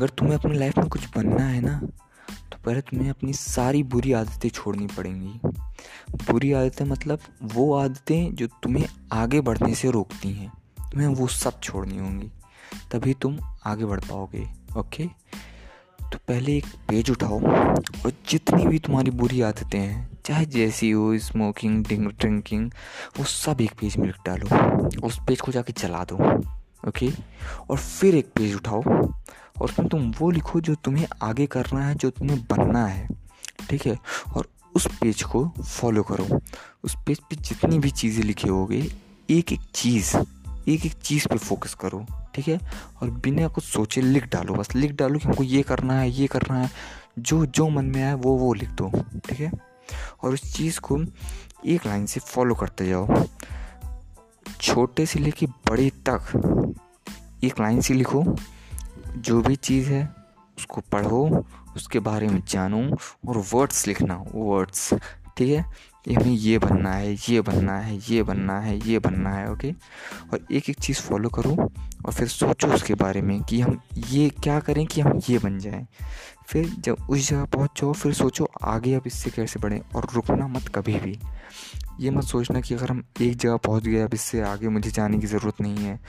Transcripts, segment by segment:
अगर तुम्हें अपनी लाइफ में कुछ बनना है ना तो पहले तुम्हें अपनी सारी बुरी आदतें छोड़नी पड़ेंगी। बुरी आदतें मतलब वो आदतें जो तुम्हें आगे बढ़ने से रोकती हैं। तुम्हें वो सब छोड़नी होंगी। तभी तुम आगे बढ़ पाओगे ओके तो पहले एक पेज उठाओ और जितनी भी तुम्हारी बुरी आदतें हैं, चाहे जैसी हो स्मोकिंग ड्रिंकिंग वो सब एक पेज में लिख डालो। उस पेज को जाके चला दो ओके और फिर एक पेज उठाओ और उसमें तुम वो लिखो जो तुम्हें आगे करना है, जो तुम्हें बनना है। ठीक है? और उस पेज को फॉलो करो। उस पेज पे जितनी भी चीज़ें लिखे होगे, एक एक चीज़, एक एक चीज़ पे फोकस करो। ठीक है? और बिना कुछ सोचे लिख डालो। बस लिख डालो कि हमको ये करना है, ये करना है। जो जो मन में आए, वो वो लिख दो। ठीक है? और उस चीज़ को एक लाइन से फॉलो करते जाओ। छोटे से लेके बड़े तक एक लाइन से लिखो। जो भी चीज़ है, उसको पढ़ो, उसके बारे में जानो और वर्ड्स लिखना वर्ड्स ठीक है? कि हमें ये बनना है, ये बनना है, ये बनना है, ये बनना है ओके और एक एक चीज़ फॉलो करो और फिर सोचो उसके बारे में कि हम ये क्या करें कि हम ये बन जाएँ। फिर जब उस जगह पहुँच जाओ फिर सोचो आगे अब इससे कैसे बढ़ें और रुकना मत कभी भी। ये मत सोचना कि अगर हम एक जगह पहुँच गए, अब इससे आगे मुझे जाने की ज़रूरत नहीं है।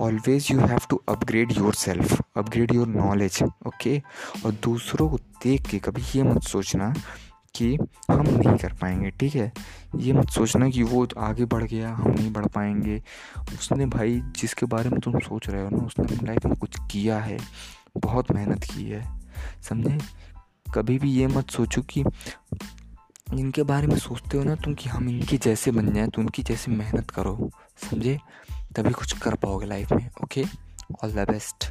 Always you have to upgrade yourself upgrade your knowledge okay और दूसरों को देख के कभी ये मत सोचना कि हम नहीं कर पाएँगे, ठीक है? ये मत सोचना कि वो आगे बढ़ गया, हम नहीं बढ़ पाएँगे। उसने भाई जिसके बारे में तुम सोच रहे हो ना, उसने अपनी लाइफ में कुछ किया है, बहुत मेहनत की है, समझे? कभी भी ये मत सोचो कि इनके बारे में सोचते हो ना तुम कि हम इनके जैसे बन जाएँ तो उनकी जैसे मेहनत करो, समझे? तभी कुछ कर पाओगे लाइफ में ओके ऑल द बेस्ट